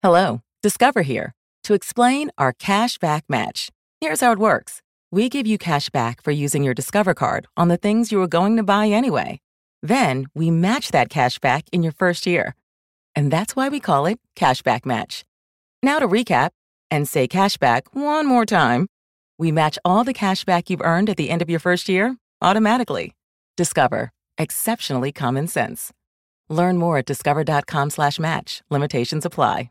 Hello, Discover here to explain our cash back match. Here's how it works we give you cash back for using your Discover card on the things you were going to buy anyway. Then we match that cash back in your first year. And that's why we call it Cashback Match. Now to recap and say cashback one more time. We match all the cash back you've earned at the end of your first year automatically. Discover. Exceptionally common sense. Learn more at discover.com slash match. Limitations apply.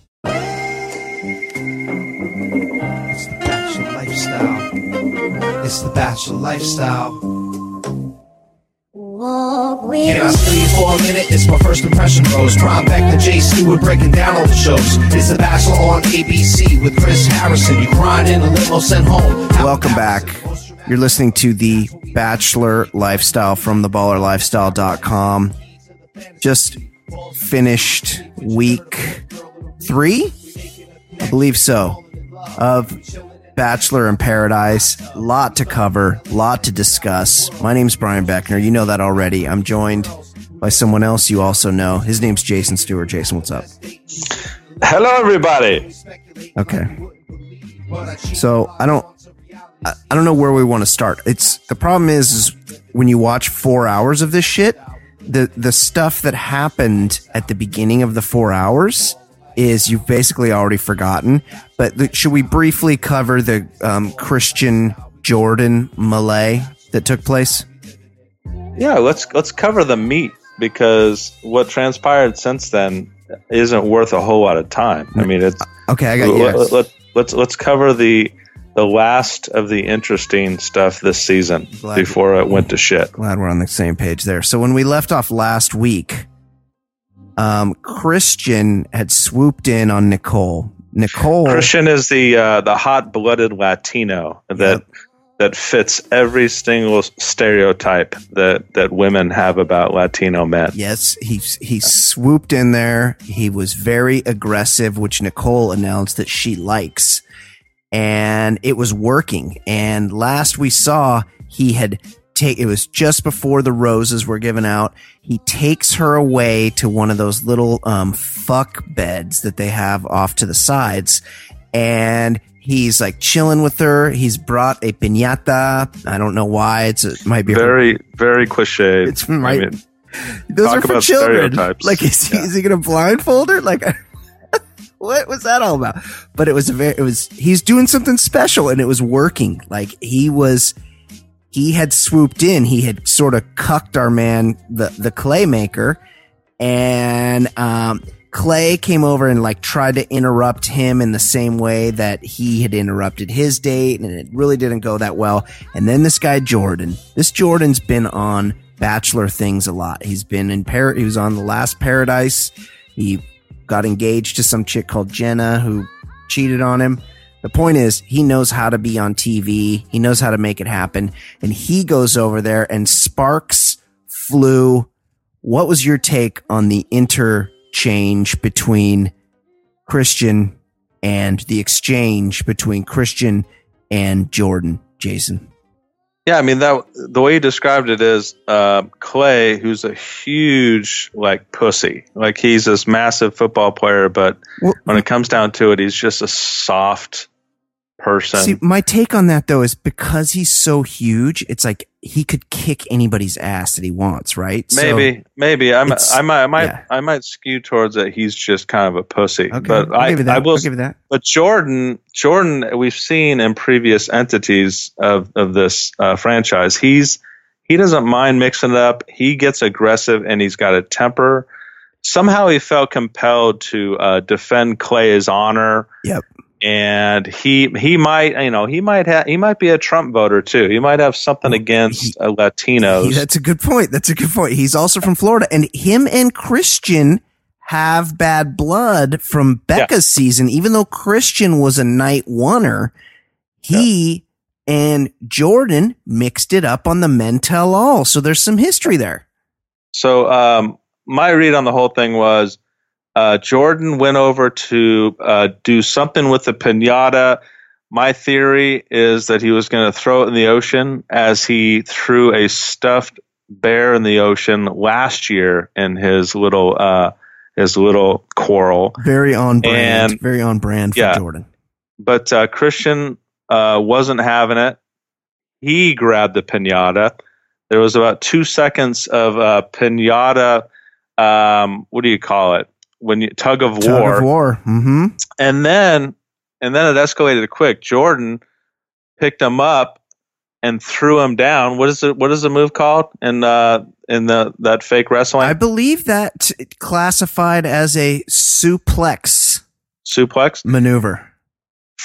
It's the bachelor lifestyle. Can I steal you for a minute? It's my first impression, bros. Prime back to Jay Stewart breaking down all the shows. It's the Bachelor on ABC with Chris Harrison. You crying in a limo sent home. Welcome back. You're listening to the Bachelor Lifestyle from theballerlifestyle.com. Just finished week three, I believe so, of Bachelor in Paradise. Lot to cover, lot to discuss. My name's Brian Beckner. You know that already. I'm joined by someone else you also know. His name's Jason Stewart. Jason, what's up? Hello, everybody. Okay. So I don't, I, don't know where we want to start. It's the problem is, is when you watch four hours of this shit, the the stuff that happened at the beginning of the four hours is you've basically already forgotten. But the, should we briefly cover the um, Christian Jordan Malay that took place? Yeah, let's let's cover the meat because what transpired since then isn't worth a whole lot of time. I mean, it's Okay, I got you. let, let, let's let's cover the the last of the interesting stuff this season Glad- before it went to shit. Glad we're on the same page there. So when we left off last week, um, Christian had swooped in on Nicole. Nicole, Christian is the uh, the hot blooded Latino that Yep. that fits every single stereotype that that women have about Latino men. Yes, he he swooped in there. He was very aggressive, which Nicole announced that she likes, and it was working. And last we saw, he had take. It was just before the roses were given out. He takes her away to one of those little um fuck beds that they have off to the sides, and. He's like chilling with her. He's brought a piñata. I don't know why. It's it might be Very very cliche. It's right. I mean, Those Talk are for about children. Like, is he, Yeah. is he going to blindfold her? Like, what was that all about? But it was a very, it was, he's doing something special and it was working. Like, he was, he had swooped in. He had sort of cucked our man, the, the clay maker. And, um, Clay came over and like tried to interrupt him in the same way that he had interrupted his date and it really didn't go that well. And then this guy Jordan, this Jordan's been on bachelor things a lot. He's been in par he was on the last paradise. He got engaged to some chick called Jenna who cheated on him. The point is he knows how to be on TV. He knows how to make it happen. And he goes over there and Sparks flew. What was your take on the interchange between Christian and the exchange between Christian and Jordan, Jason? Yeah, I mean that the way you described it is uh, Clay, who's a huge like pussy. Like he's this massive football player, but Well, when it comes down to it, he's just a soft person. See, my take on that though is because he's so huge, it's like he could kick anybody's ass that he wants, right? So- maybe, maybe I'm, I might, I might, yeah. I might skew towards that He's just kind of a pussy. okay, But I'll I, give you that. I will. I'll give you that. But Jordan, Jordan, we've seen in previous entities of of this uh, franchise. He's he doesn't mind mixing it up. He gets aggressive and he's got a temper. Somehow he felt compelled to uh, defend Clay's honor. Yep. And he he might you know he might have he might be a Trump voter too. He might have something against he- uh, Latinos. He- that's a good point. That's a good point. He's also from Florida, and him and Christian have bad blood from Becca's season, even though Christian was a night oneer, he and Jordan mixed it up on the men tell all. So there's some history there. So um, my read on the whole thing was uh, Jordan went over to uh, do something with the pinata. My theory is that he was going to throw it in the ocean as he threw a stuffed bear in the ocean last year in his little uh, his little coral. Very on brand. And- very on brand for Yeah. Jordan. But uh, Christian uh, wasn't having it. He grabbed the pinata. There was about two seconds of uh, pinata. Um, what do you call it? When you tug of Tug war, of war. Mm-hmm. and then and then it escalated quick. Jordan picked him up and threw him down. What is it? What is the move called in uh, in the that fake wrestling I believe that classified as a suplex suplex? maneuver.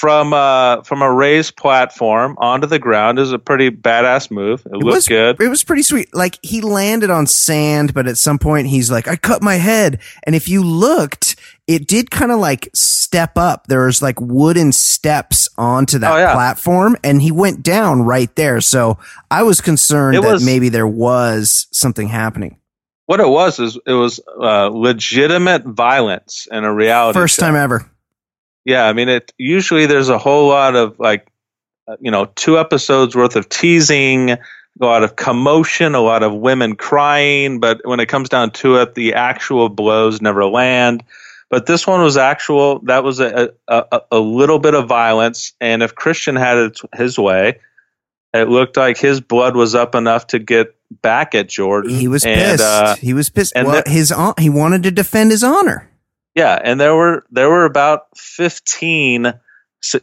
From uh from a raised platform onto the ground is a pretty badass move. It, It looked was good. It was pretty sweet. Like he landed on sand, but at some point he's like, I cut my head. And if you looked, it did kind of like step up. There was like wooden steps onto that Oh, yeah. platform and he went down right there. So I was concerned It that was- maybe there was something happening. What it was is it was uh, legitimate violence in a reality. First show. time ever. Yeah, I mean it. Usually there's a whole lot of like, uh, you know, two episodes worth of teasing, a lot of commotion, a lot of women crying. But when it comes down to it, the actual blows never land. But this one was actual. That was a a, a, little bit of violence, and if Christian had it his way, it looked like his blood was up enough to get back at Jordan. He was and, pissed. uh, he was pissed. and well, the- his he wanted to defend his honor. Yeah, and there were there were about fifteen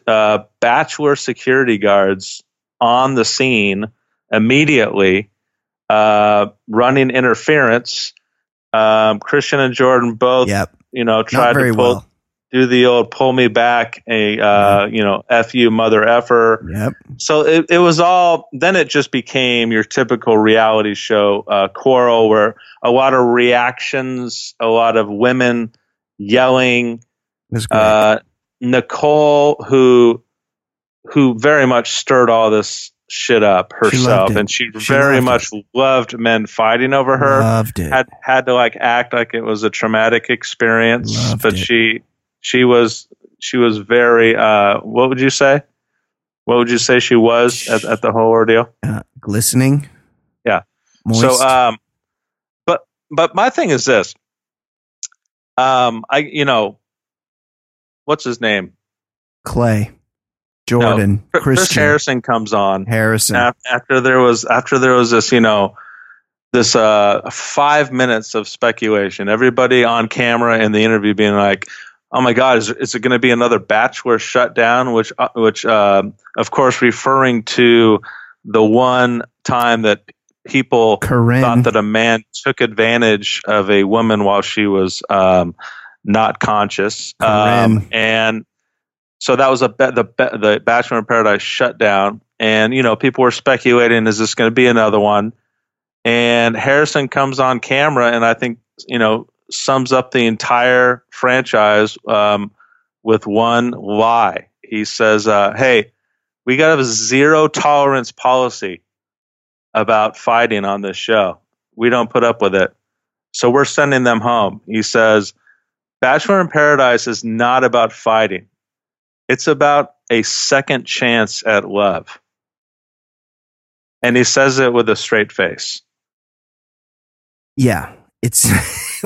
uh, bachelor security guards on the scene immediately, uh, running interference. Um, Christian and Jordan both, Yep. you know, tried to pull well. do the old pull me back, a uh, you know, f you mother effer. Yep. So it, it was all. Then it just became your typical reality show uh, quarrel, where a lot of reactions, a lot of women yelling. It. Uh, Nicole, who who very much stirred all this shit up herself, it. and she, She very loved much loved men fighting over her. Loved it. Had had to like act like it was a traumatic experience, Loved but it. she she was she was very. Uh, what would you say? What would you say she was at, at the whole ordeal? uh, glistening. Yeah. Moist. So, um, but but my thing is this. Um, I you know, what's his name? Clay, Jordan, Chris Christian, Harrison comes on Harrison. after there was after there was this you know this uh five minutes of speculation. Everybody on camera in the interview being like. Oh my God! Is, is it going to be another Bachelor shutdown? Which, uh, which, uh, of course, referring to the one time that people thought that a man took advantage of a woman while she was um, not conscious, um, and so that was a be- the be- the Bachelor in Paradise shutdown, and you know people were speculating, is this going to be another one? And Harrison comes on camera, and I think you know sums up the entire franchise um, with one lie. He says, uh, "Hey, we got a zero tolerance policy." About fighting on this show. We don't put up with it. So we're sending them home. He says, Bachelor in Paradise is not about fighting, it's about a second chance at love. And he says it with a straight face. yeah, it's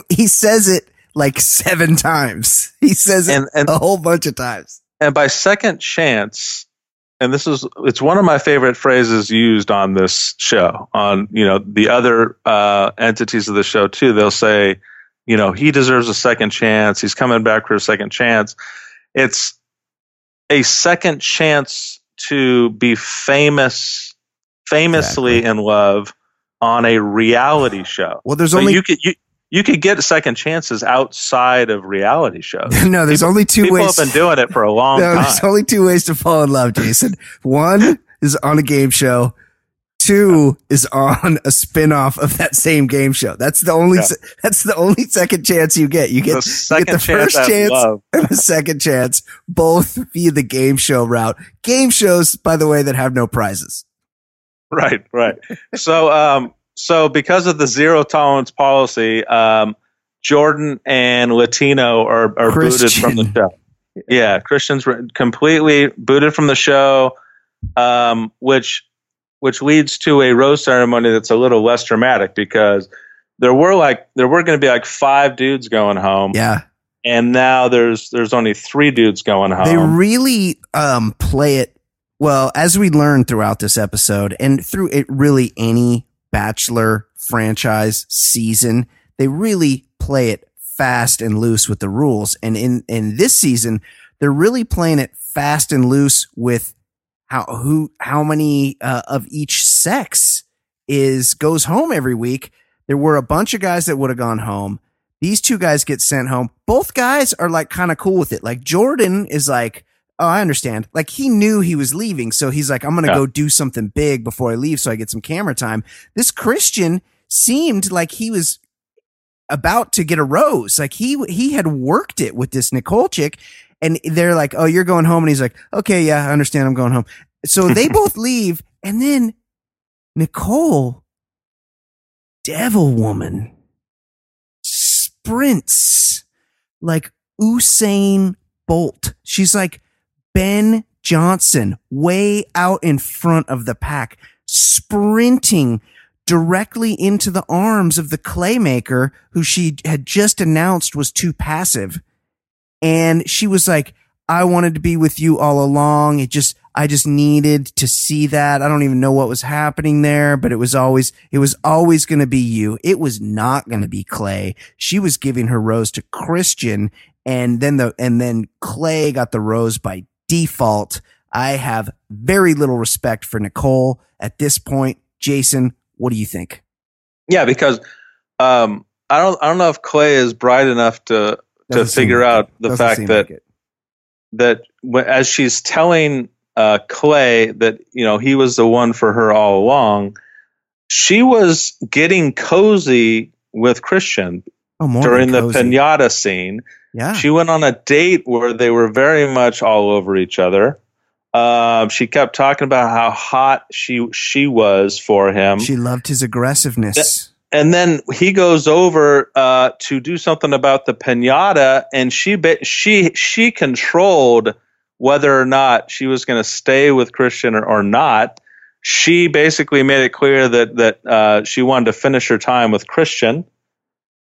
he says it like seven times. He says it And, and, a whole bunch of times. and by second chance, and this is it's one of my favorite phrases used on this show on you know the other uh, entities of the show too. They'll say you know he deserves a second chance. He's coming back for a second chance. It's a second chance to be famous famously in love on a reality show. Well, there's but only you could you, you could get second chances outside of reality shows no. There's only two people ways. have been doing it for a long no, time there's only two ways to fall in love, Jason. One is on a game show. two is on a spin-off of that same game show. That's the only Yeah. se- that's the only second chance you get. You get, The you get the chance first chance and the second chance, both via the game show route. Game shows, by the way, that have no prizes. Right, right. so, um, so because of the zero tolerance policy, um, Jordan and Latino are, are booted from the show. Yeah, Christians were completely booted from the show, um, which which leads to a rose ceremony that's a little less dramatic because there were like there were going to be like five dudes going home, Yeah. and now there's there's only three dudes going home. They really um, play it well, as we learned throughout this episode, and through it really any Bachelor franchise season, they really play it fast and loose with the rules. And in in this season, they're really playing it fast and loose with how who how many uh, of each sex is goes home every week. There were a bunch of guys that would have gone home. These two guys get sent home. Both guys are like kind of cool with it. Like Jordan is like, oh, I understand. Like he knew he was leaving, so he's like, I'm gonna Yeah. go do something big before I leave, so I get some camera time. This Christian seemed like he was about to get a rose. Like he he had worked it with this Nicole chick, and they're like, "Oh, you're going home," and he's like, "Okay, yeah, I understand. I'm going home." So they both leave, and then Nicole, Devil Woman, sprints like Usain Bolt. She's like Ben Johnson, way out in front of the pack, sprinting directly into the arms of the claymaker who she had just announced was too passive. And she was like, I wanted to be with you all along. It just, I just needed to see that. I don't even know what was happening there, but it was always, it was always going to be you. It was not going to be Clay. She was giving her rose to Christian and then the, and then Clay got the rose by default. I have very little respect for Nicole at this point. Jason, what do you think? Yeah, because um, I don't I don't know if Clay is bright enough to to Doesn't seem figure like out the fact that like that as she's telling uh, Clay that you know he was the one for her all along, she was getting cozy with Christian oh, during the cozy. pinata scene. Yeah. She went on a date where they were very much all over each other. Um, she kept talking about how hot she she was for him. She loved his aggressiveness. and then he goes over uh, to do something about the pinata, and she she she controlled whether or not she was going to stay with Christian or, or not. She basically made it clear that that uh, she wanted to finish her time with Christian,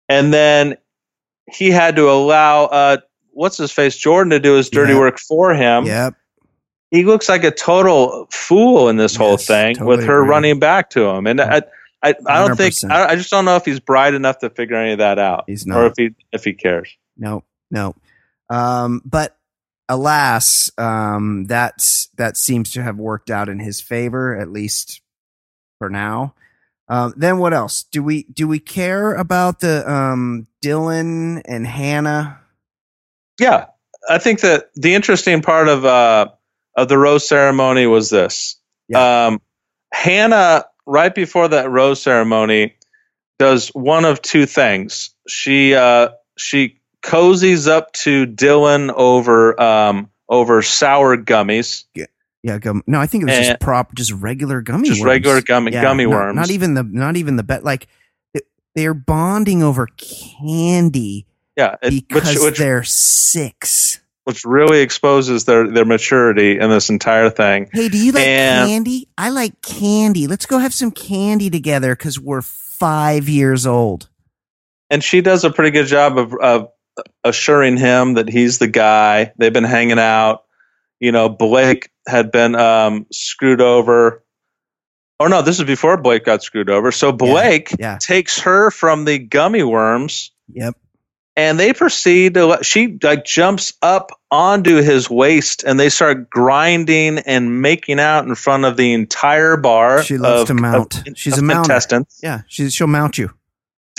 and then he had to allow uh, what's his face Jordan to do his dirty Yeah. work for him yep. he looks like a total fool in this whole thing totally with her running back to him. And I, I, I don't think 100%. I, I just don't know if he's bright enough to figure any of that out, He's or if he if he cares. No, no. Um, but alas, um, that's, that seems to have worked out in his favor, at least for now. Um, then what else? Do we, do we care about the, um, Dylan and Hannah? Yeah, I think that the interesting part of uh, of the rose ceremony was this. Um, Hannah, right before that rose ceremony, does one of two things. She uh, she cozies up to Dylan over um, over sour gummies. Yeah, gum. No, I think it was Eh. just prop, just regular gummy Just worms. regular gummy- gummy not- worms. Not even the, not even the bet. Like they're bonding over candy Yeah, it, because which which they're six. which really exposes their their maturity in this entire thing. Hey, do you like And- candy? I like candy. Let's go have some candy together because we're five years old. and she does a pretty good job of, of assuring him that he's the guy. They've been hanging out. You know, Blake had been um, screwed over. Oh no, this is before Blake got screwed over. So Blake yeah. takes her from the gummy worms, Yep. and they proceed to. let- She like jumps up onto his waist, and they start grinding and making out in front of the entire bar. She loves of- to mount. of- She's of a contestants. Yeah. She's, she'll mount you.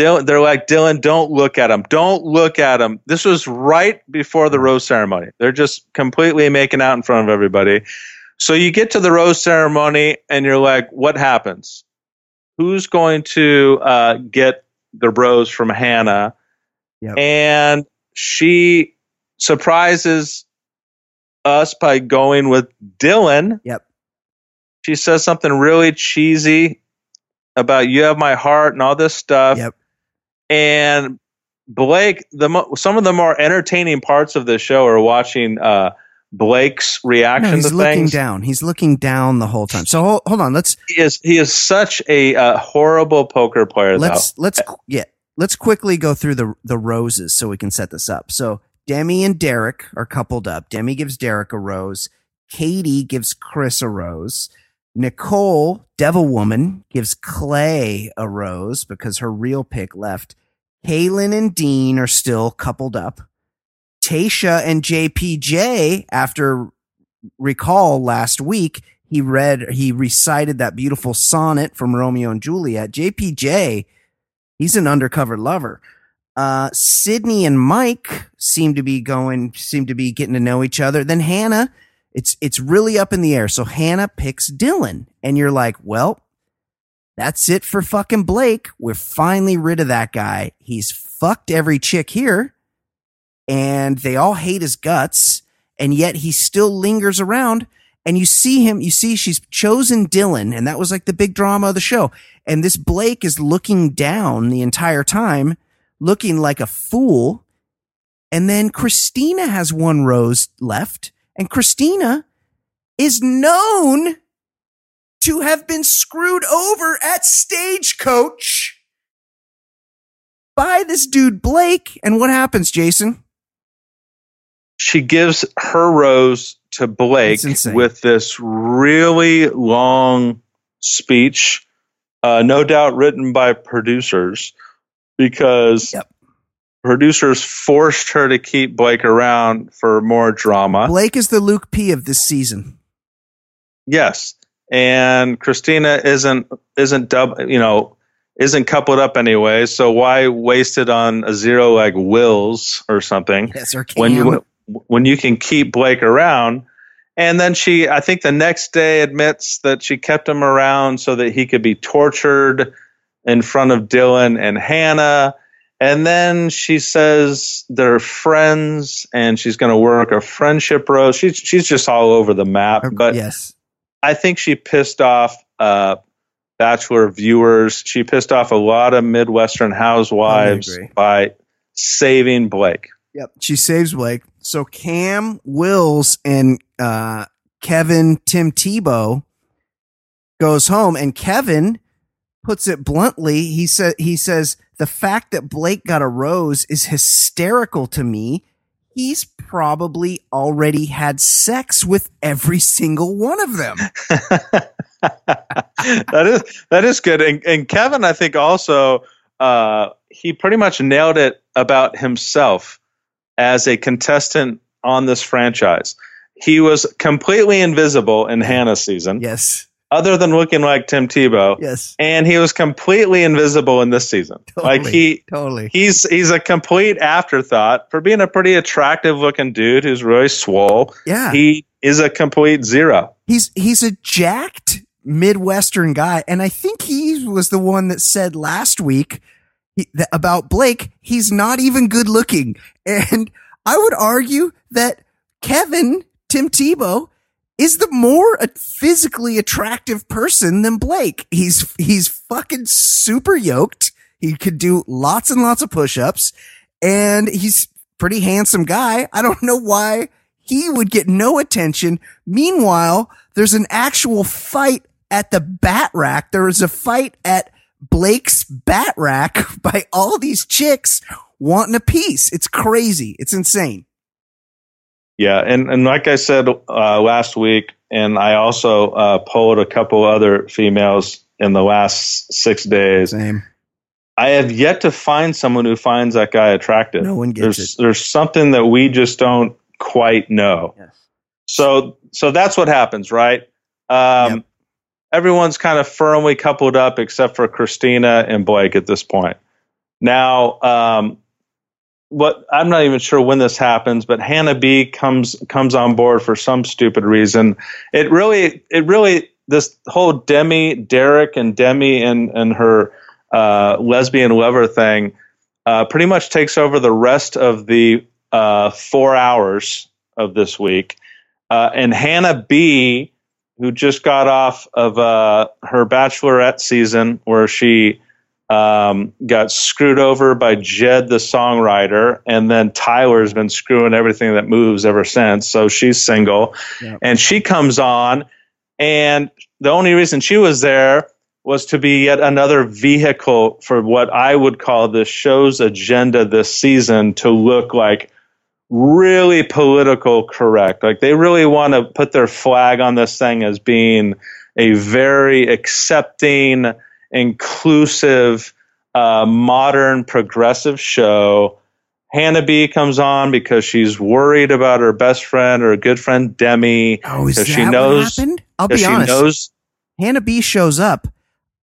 Dylan, they're like, Dylan, don't look at him. Don't look at him. This was right before the rose ceremony. They're just completely making out in front of everybody. So you get to the rose ceremony and you're like, what happens? Who's going to uh, get the rose from Hannah? Yep. And she surprises us by going with Dylan. Yep. She says something really cheesy about you have my heart and all this stuff. Yep. And Blake, the some of the more entertaining parts of the show are watching uh, Blake's reaction No, he's to looking things. down. He's looking down the whole time. So hold, hold on. Let's He is he is such a uh, horrible poker player. let's though. let's yeah let's quickly go through the the roses so we can set this up. So Demi and Derek are coupled up. Demi gives Derek a rose. Katie gives Chris a rose. Nicole, Devil Woman, gives Clay a rose because her real pick left. Caelynn and Dean are still coupled up. Tayshia and JPJ, after recall last week, he read, he recited that beautiful sonnet from Romeo and Juliet. JPJ, he's an undercover lover. Uh, Sydney and Mike seem to be going, seem to be getting to know each other. Then Hannah, it's, it's really up in the air. So Hannah picks Dylan and you're like, well, that's it for fucking Blake. We're finally rid of that guy. He's fucked every chick here and they all hate his guts. And yet he still lingers around and you see him, you see she's chosen Dylan and that was like the big drama of the show. And this Blake is looking down the entire time, looking like a fool. And then Kristina has one rose left and Kristina is known to have been screwed over at Stagecoach by this dude Blake. And what happens, Jason? she gives her rose to Blake with this really long speech, uh, no doubt written by producers, because Yep. producers forced her to keep Blake around for more drama. Blake is the Luke P of this season. Yes, and Kristina isn't isn't dub, you know isn't coupled up anyway. So why waste it on a zero like Wills or something? Yes, or when you when you can keep Blake around. And then she, I think the next day admits that she kept him around so that he could be tortured in front of Dylan and Hannah. And then she says they're friends and she's going to work a friendship rose. She's, she's just all over the map. But yes, I think she pissed off uh, Bachelor viewers. She pissed off a lot of Midwestern housewives by saving Blake. Yep. She saves Blake. So Cam, Wills, and uh, Kevin, Tim Tebow goes home, and Kevin puts it bluntly. He said he says the fact that Blake got a rose is hysterical to me. He's probably already had sex with every single one of them. that is that is good. And, and Kevin, I think also uh, he pretty much nailed it about himself as a contestant on this franchise. He was completely invisible in Hannah's season, Yes. Other than looking like Tim Tebow. Yes. And he was completely invisible in this season. Like Totally. he Totally. he's he's a complete afterthought for being a pretty attractive looking dude who's really swole. Yeah. He is a complete zero. he's he's a jacked midwestern guy and i think he was the one that said last week he, that about blake he's not even good looking and i would argue that kevin tim tebow is the more physically attractive person than blake he's he's fucking super yoked he could do lots and lots of push-ups and he's pretty handsome guy i don't know why he would get no attention meanwhile there's an actual fight at the bat rack. There is a fight at Blake's bat rack by all these chicks wanting a piece. It's crazy. It's insane. Yeah, and, and like I said uh, last week, and I also uh, polled a couple other females in the last six days. Same. I have yet to find someone who finds that guy attractive. No one gets there's, it. There's something that we just don't quite know. Yes. So so that's what happens, right? Um, Yep. Everyone's kind of firmly coupled up except for Kristina and Blake at this point. Now, um, what I'm not even sure when this happens, but Hannah B comes comes on board for some stupid reason. It really it really this whole Demi Derek and Demi and and her uh, lesbian lover thing uh, pretty much takes over the rest of the uh, four hours of this week. Uh, and Hannah B, who just got off of uh, her bachelorette season where she um, got screwed over by Jed, the songwriter, and then Tyler's been screwing everything that moves ever since. So she's single, yep. and she comes on, and the only reason she was there was to be yet another vehicle for what I would call the show's agenda this season to look like really political correct. Like they really want to put their flag on this thing as being a very accepting, inclusive, uh, modern, progressive show. Hannah B comes on because she's worried about her best friend or a good friend Demi. Oh, is that she knows, what happened? I'll be honest. Knows, Hannah B shows up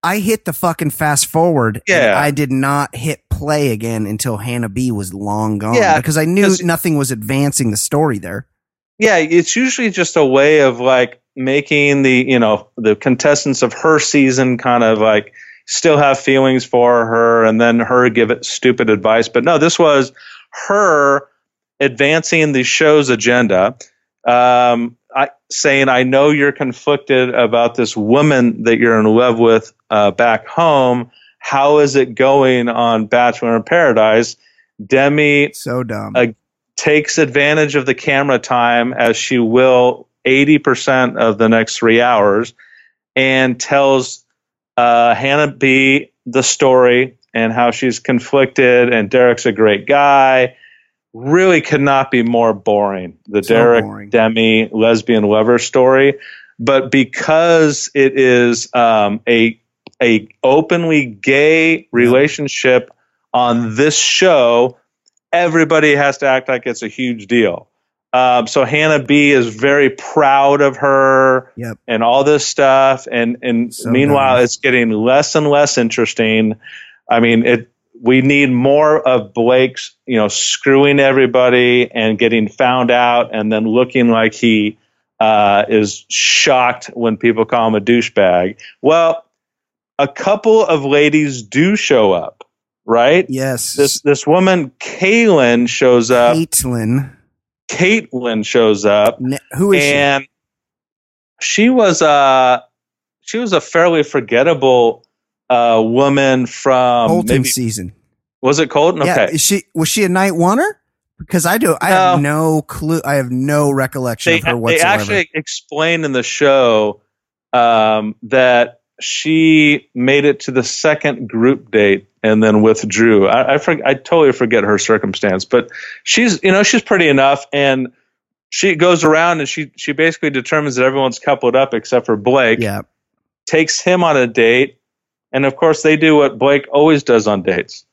I hit the fucking fast forward. Yeah. I did not hit play again until Hannah B was long gone. Yeah. Because I knew nothing was advancing the story there. Yeah. It's usually just a way of like making the, you know, the contestants of her season kind of like still have feelings for her and then her give it stupid advice. But no, this was her advancing the show's agenda. Um, I, saying, I know you're conflicted about this woman that you're in love with uh, back home. How is it going on Bachelor in Paradise? Demi so dumb. Uh, takes advantage of the camera time as she will 80% of the next three hours and tells uh, Hannah B the story and how she's conflicted and Derek's a great guy really could not be more boring. The so Derek boring. Demi lesbian lover story, but because it is um, a a openly gay relationship on this show, everybody has to act like it's a huge deal. Um, so Hannah B is very proud of her yep. and all this stuff. And and so meanwhile, it's getting less and less interesting. I mean, it we need more of Blake's, you know, screwing everybody and getting found out and then looking like he uh, is shocked when people call him a douchebag. Well, a couple of ladies do show up, right? Yes. This this woman, Caelynn, shows up. Caitlin. Caitlin shows up. Ne- who is and she? she was a she was a fairly forgettable uh, woman from Colton maybe, season. Was it Colton? Okay. Yeah, is she was she a night oneer? Because I do, I have no clue. I have no recollection they, of her whatsoever. They actually explained in the show um, that she made it to the second group date and then withdrew. I, I, for, I totally forget her circumstance, but she's you know she's pretty enough, and she goes around and she she basically determines that everyone's coupled up except for Blake. Yeah, takes him on a date and of course, they do what Blake always does on dates.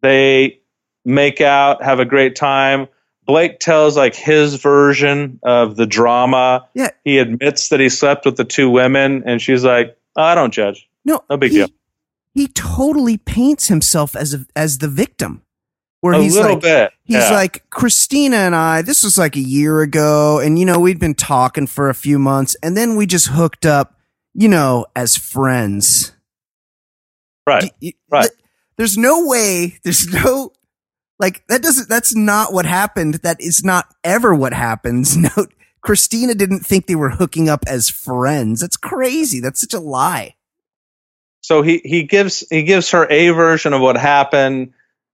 They make out, have a great time. Blake tells like his version of the drama. Yeah. He admits that he slept with the two women, and she's like, Uh, I don't judge. No, no big he, deal. He totally paints himself as a, as the victim. Where a he's little like, bit. He's yeah. like, Kristina and I, this was like a year ago, and you know, we'd been talking for a few months, and then we just hooked up, you know, as friends. Right. You, right. There's no way. There's no like that doesn't. That's not what happened. That is not ever what happens. No, Kristina didn't think they were hooking up as friends. That's crazy. That's such a lie. So he he gives he gives her a version of what happened,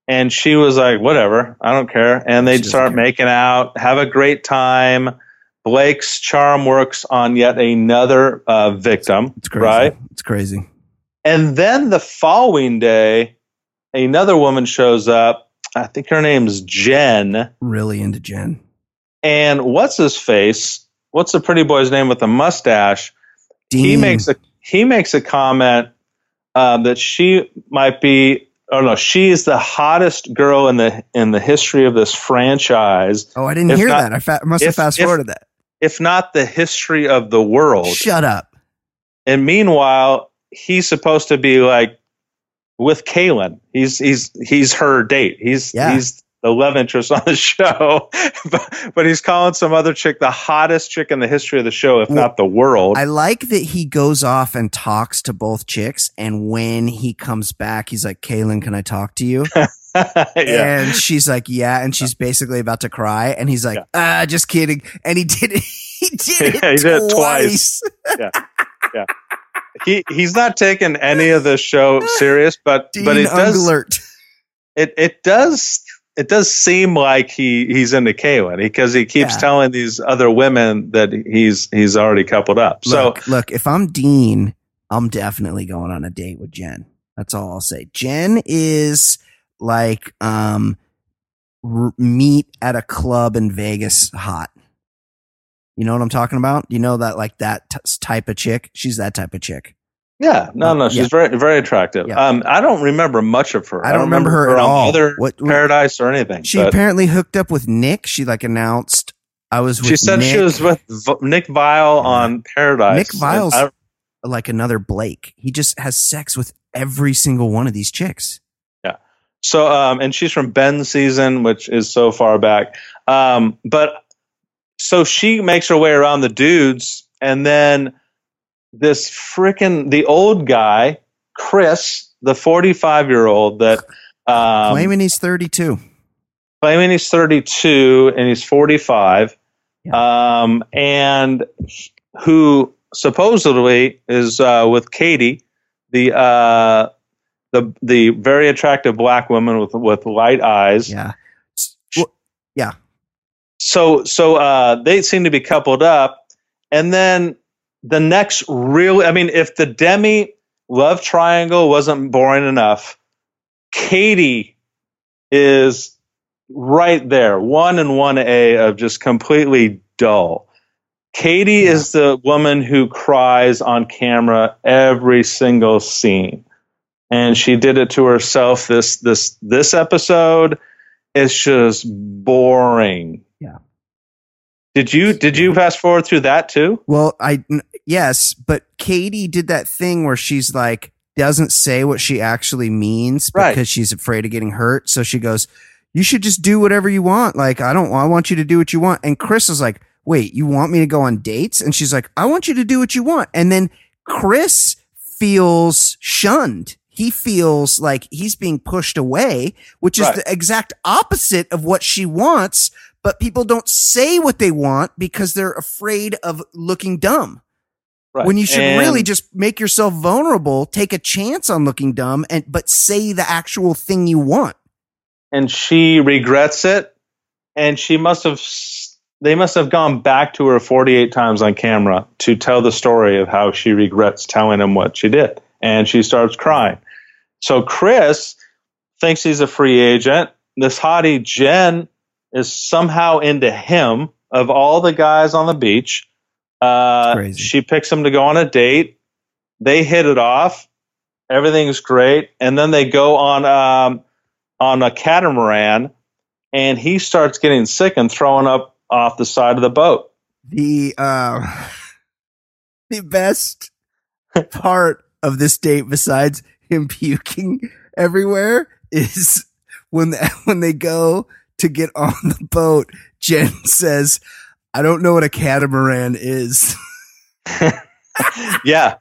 and she was like, "Whatever, I don't care." And they start care. making out, have a great time. Blake's charm works on yet another uh, victim. It's crazy. Right? It's crazy. And then the following day, another woman shows up. I think her name's Jen. Really into Jen. And what's his face? What's the pretty boy's name with the mustache? Dean. He makes a he makes a comment um, that she might be. Oh no, she is the hottest girl in the in the history of this franchise. Oh, I didn't if hear not, that. I fa- must have fast forwarded that. If not the history of the world. Shut up. And meanwhile, he's supposed to be like with Caelynn. He's he's he's her date. He's yeah. he's the love interest on the show, but, but he's calling some other chick the hottest chick in the history of the show, if not the world. I like that he goes off and talks to both chicks, and when he comes back, he's like, "Caelynn, can I talk to you?" yeah. And she's like, "Yeah," and she's basically about to cry, and he's like, "Ah, just kidding," and he did it. He did it, Yeah, he did it twice. yeah, yeah. He he's not taking any of the show serious, but Dean but it does it it does it does seem like he he's into Caelynn because he keeps Yeah. telling these other women that he's he's already coupled up. So look, look, if I'm Dean, I'm definitely going on a date with Jen. That's all I'll say. Jen is like um r- meet at a club in Vegas hot. You know what I'm talking about? You know that like that t- type of chick? She's that type of chick. Yeah, no, no, she's Yeah. very very attractive. Yeah. Um, I don't remember much of her. I don't remember her at all. Other What- what- Paradise or anything. She but apparently hooked up with Nick. She like announced I was with she said Nick, she was with v- Nick Viall on Paradise. Nick Viall's I- like another Blake. He just has sex with every single one of these chicks. Yeah. So, um, and she's from Ben's season, which is so far back. Um, but so she makes her way around the dudes, and then this freaking the old guy, Chris, the forty-five year old that um, Claiming he's 32. claiming he's 32 and he's 45 um, and who supposedly is uh, with katie the uh, the the very attractive black woman with with light eyes Yeah. Well, yeah. so so uh, they seem to be coupled up and then the next real i mean if the demi love triangle wasn't boring enough katie is right there one and one a of just completely dull. Katie Yeah. is the woman who cries on camera every single scene. And she did it to herself this this this episode. It's just boring. Yeah. did you did you fast forward through that too? Well, I yes, but Katie did that thing where she's like doesn't say what she actually means Right. because she's afraid of getting hurt. So she goes, "You should just do whatever you want. Like I don't I want you to do what you want." And Chris is like, "Wait, you want me to go on dates?" And she's like, "I want you to do what you want." And then Chris feels shunned. He feels like he's being pushed away, which is Right. the exact opposite of what she wants. But people don't say what they want because they're afraid of looking dumb. Right. When you should And- really just make yourself vulnerable, take a chance on looking dumb, and but say the actual thing you want. and she regrets it and she must have they must have gone back to her 48 times on camera to tell the story of how she regrets telling him what she did and she starts crying. So chris thinks he's a free agent. This hottie jen is somehow into him of all the guys on the beach uh, Crazy. she picks him to go on a date they hit it off everything's great and then they go on um, on a catamaran and he starts getting sick and throwing up off the side of the boat. The uh, the best part of this date, besides him puking everywhere, is when the, when they go to get on the boat. Jen says, "I don't know what a catamaran is." yeah.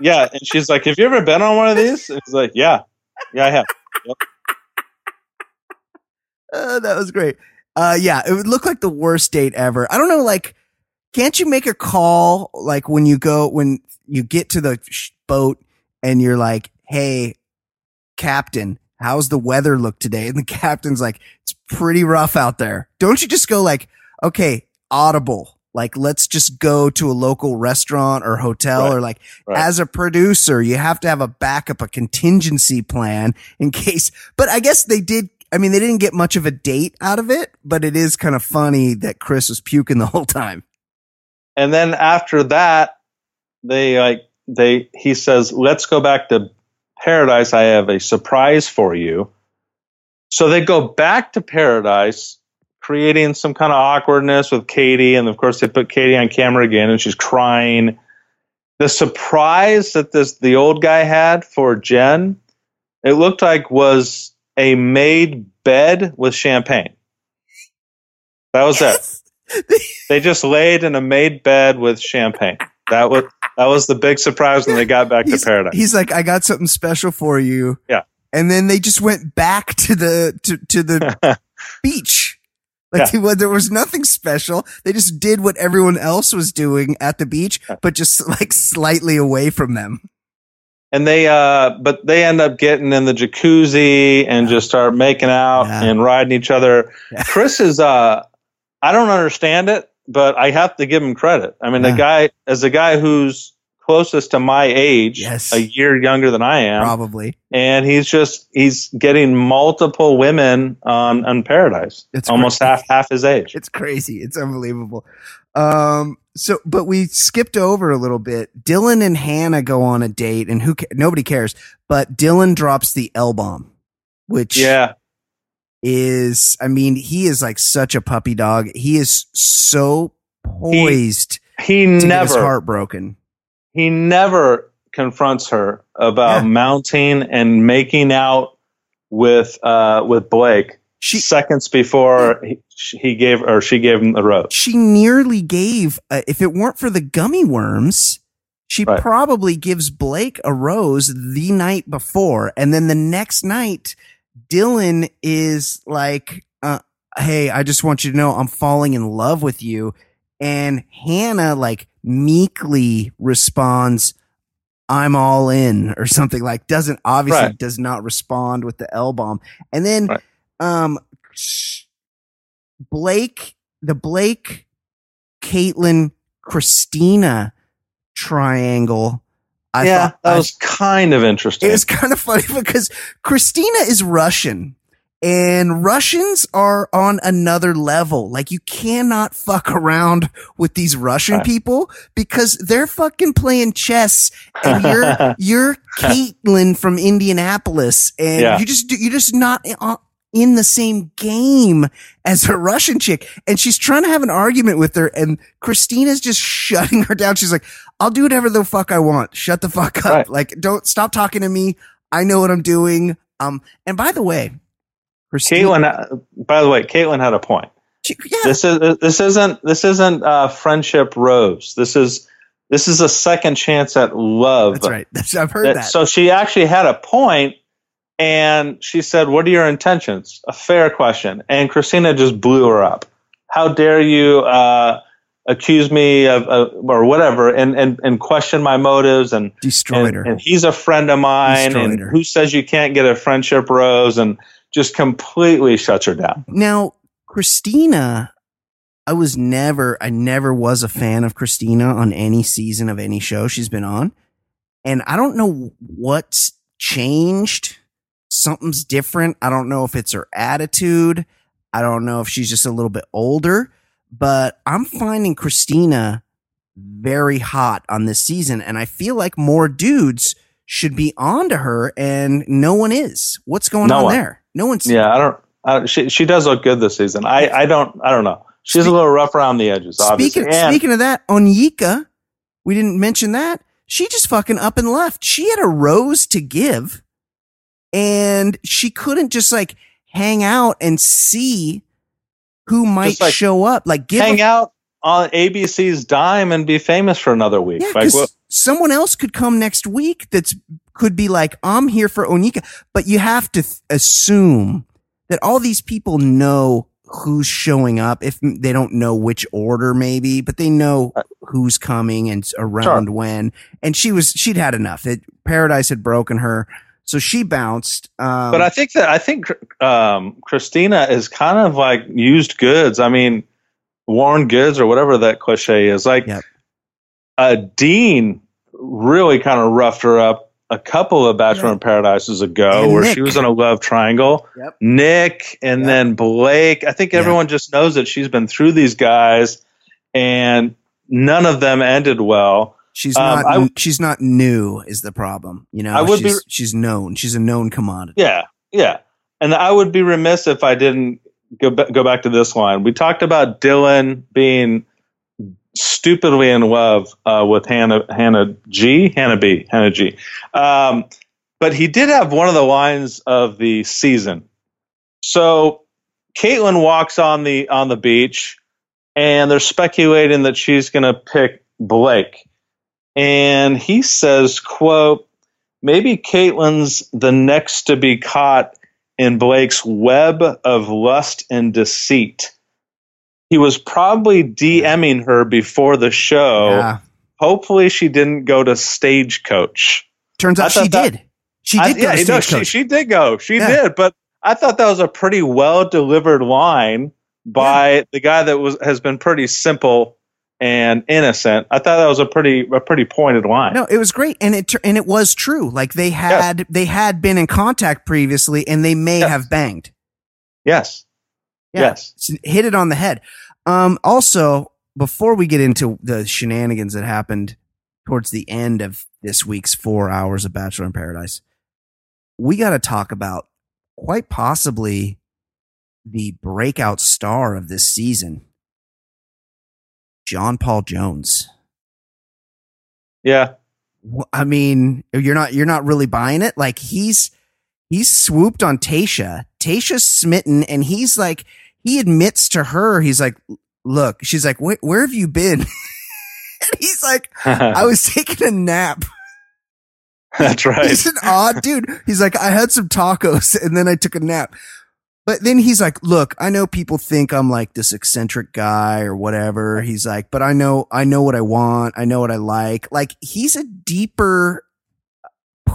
Yeah. And she's like, Have you ever been on one of these? And he's like, Yeah. Yeah, I have. Uh, that was great. Uh, yeah, it would look like the worst date ever. I don't know, like, can't you make a call like when you go when you get to the sh- boat and you're like, "Hey, captain, how's the weather look today?" And the captain's like, "It's pretty rough out there." Don't you just go like, "Okay, audible." Like, let's just go to a local restaurant or hotel Right. or like, Right. as a producer, you have to have a backup, a contingency plan in case. But I guess they did. I mean, they didn't get much of a date out of it, but it is kind of funny that Chris was puking the whole time. And then after that, they like they he says, Let's go back to paradise. I have a surprise for you. So they go back to paradise, creating some kind of awkwardness with Katie, and of course they put Katie on camera again and she's crying. The surprise that this the old guy had for Jen, it looked like was a made bed with champagne. That was it. They just laid in a made bed with champagne. That was that was the big surprise when they got back to paradise. he's like, I got something special for you. Yeah. And then they just went back to the to, to the beach. Like Yeah. there was nothing special. They just did what everyone else was doing at the beach, but just like slightly away from them. and they uh but they end up getting in the jacuzzi and just start making out Yeah. and riding each other Yeah. chris is uh i don't understand it but i have to give him credit i mean Yeah. the guy as a guy who's closest to my age Yes. a year younger than i am Probably. and he's just he's getting multiple women on on paradise It's almost crazy. half half his age It's crazy. It's unbelievable. Um, so, but we skipped over a little bit. Dylan and Hannah go on a date and who, ca- nobody cares, but Dylan drops the L bomb, which yeah is, I mean, he is like such a puppy dog. He is so poised he his never heart broken. He never confronts her about Yeah. mounting and making out with uh with Blake She, seconds before he, he gave or she gave him the rose. she nearly gave, uh, if it weren't for the gummy worms, she Right. probably gives Blake a rose the night before. And then the next night, Dylan is like, uh, Hey, I just want you to know I'm falling in love with you. And Hannah like meekly responds, I'm all in or something like doesn't obviously Right. does not respond with the L bomb. And then, Right. um, Blake, the Blake, Caelynn, Kristina triangle. I yeah, thought that I- was kind of interesting. it was kind of funny because Kristina is Russian and Russians are on another level. Like you cannot fuck around with these Russian people because they're fucking playing chess and you're, you're Caelynn from Indianapolis and Yeah. you just, you're just not uh, in the same game as a Russian chick. And she's trying to have an argument with her and Kristina's just shutting her down. She's like, I'll do whatever the fuck I want. Shut the fuck up. Right. Like, don't stop talking to me. I know what I'm doing. Um, and by the way, Caelynn, uh, by the way, Caelynn had a point. she- yeah, This is this isn't this isn't uh, friendship rose. This is this is a second chance at love. that's right. I've heard That- that. So she actually had a point, and she said, "What are your intentions?" A fair question, and Kristina just blew her up. How dare you uh, accuse me of, of or whatever, and, and and question my motives and Destroyed and, her. and he's a friend of mine, Destroyed and her. who says you can't get a friendship rose, and just completely shuts her down. Now, Kristina, I was never, I never was a fan of Kristina on any season of any show she's been on. And I don't know what's changed. Something's different. I don't know if it's her attitude. I don't know if she's just a little bit older, but I'm finding Kristina very hot on this season. And I feel like more dudes should be on to her and no one is. What's going No on one. there? No one's. Yeah, I don't. Uh, she she does look good this season. I I don't I don't know. She's Spe- a little rough around the edges. Obviously, Speaking, And- speaking of that, Onyeka, we didn't mention that. She just fucking up and left. She had a rose to give and she couldn't just like hang out and see who might like, show up. Like give hang a, out on ABC's dime and be famous for another week. Yeah, like someone else could come next week that's could be like, I'm here for Onyeka. But you have to th- assume that all these people know who's showing up if they don't know which order maybe, but they know who's coming and around when. And she was, she'd had enough. It, Paradise had broken her. So she bounced. Um, But I think that I think um, Kristina is kind of like used goods. I mean, worn goods or whatever that cliche is. Like, Yep. uh, Dean really kind of roughed her up a couple of Bachelor Yeah. in Paradises ago, And where Nick. she was in a love triangle. Yep. Nick and Yep. then Blake. I think Yeah. everyone just knows that she's been through these guys, and none of them ended well. she's um, not, I- she's not new is the problem. You know, I would be- she's, she's known. She's a known commodity. Yeah, yeah. And I would be remiss if I didn't go go back to this line. We talked about Dylan being stupidly in love uh, with Hannah Hannah G Hannah B Hannah G. Um, but he did have one of the lines of the season. So Caelynn walks on the on the beach, and they're speculating that she's going to pick Blake. And he says, "quote Maybe Caelynn's the next to be caught in Blake's web of lust and deceit." He was probably DMing her before the show. Yeah. Hopefully, she didn't go to Stagecoach. Turns out she that- did. She I- did go yeah, know, she, she did go. She Yeah. did, but I thought that was a pretty well delivered line by the guy that was has been pretty simple and innocent. I thought that was a pretty a pretty pointed line. No, it was great, and it and it was true. Like they had they had been in contact previously, and they may Yes. have banged. Yes. Yeah. Yes. Hit it on the head. Um, also, before we get into the shenanigans that happened towards the end of this week's four hours of Bachelor in Paradise, we got to talk about quite possibly the breakout star of this season, John Paul Jones. Yeah. I mean, you're not you're not really buying it. Like he's he's swooped on Tayshia. Tayshia's smitten, and he's like he admits to her. He's like, look, she's like, where, have you been? and he's like, I was taking a nap. That's right. He's an odd dude. He's like, I had some tacos and then I took a nap. But then he's like, look, I know people think I'm like this eccentric guy or whatever. He's like, but I know, I know what I want. I know what I like. Like he's a deeper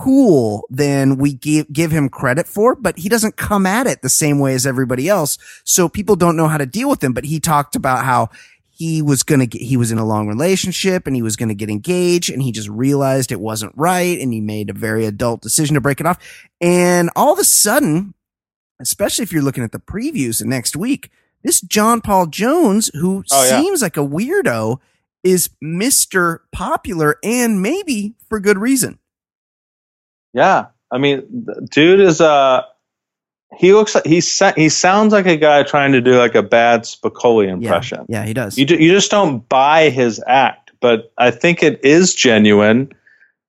pool than we give, give him credit for, but he doesn't come at it the same way as everybody else. So people don't know how to deal with him. But he talked about how he was going to get, he was in a long relationship and he was going to get engaged and he just realized it wasn't right and he made a very adult decision to break it off. And all of a sudden, especially if you're looking at the previews next week, this John Paul Jones, who Oh, yeah. seems like a weirdo, is Mr. Popular and maybe for good reason. Yeah, I mean, dude is uh he looks like he sa- he sounds like a guy trying to do like a bad Spicoli impression. Yeah, he does. You ju- you just don't buy his act, but I think it is genuine.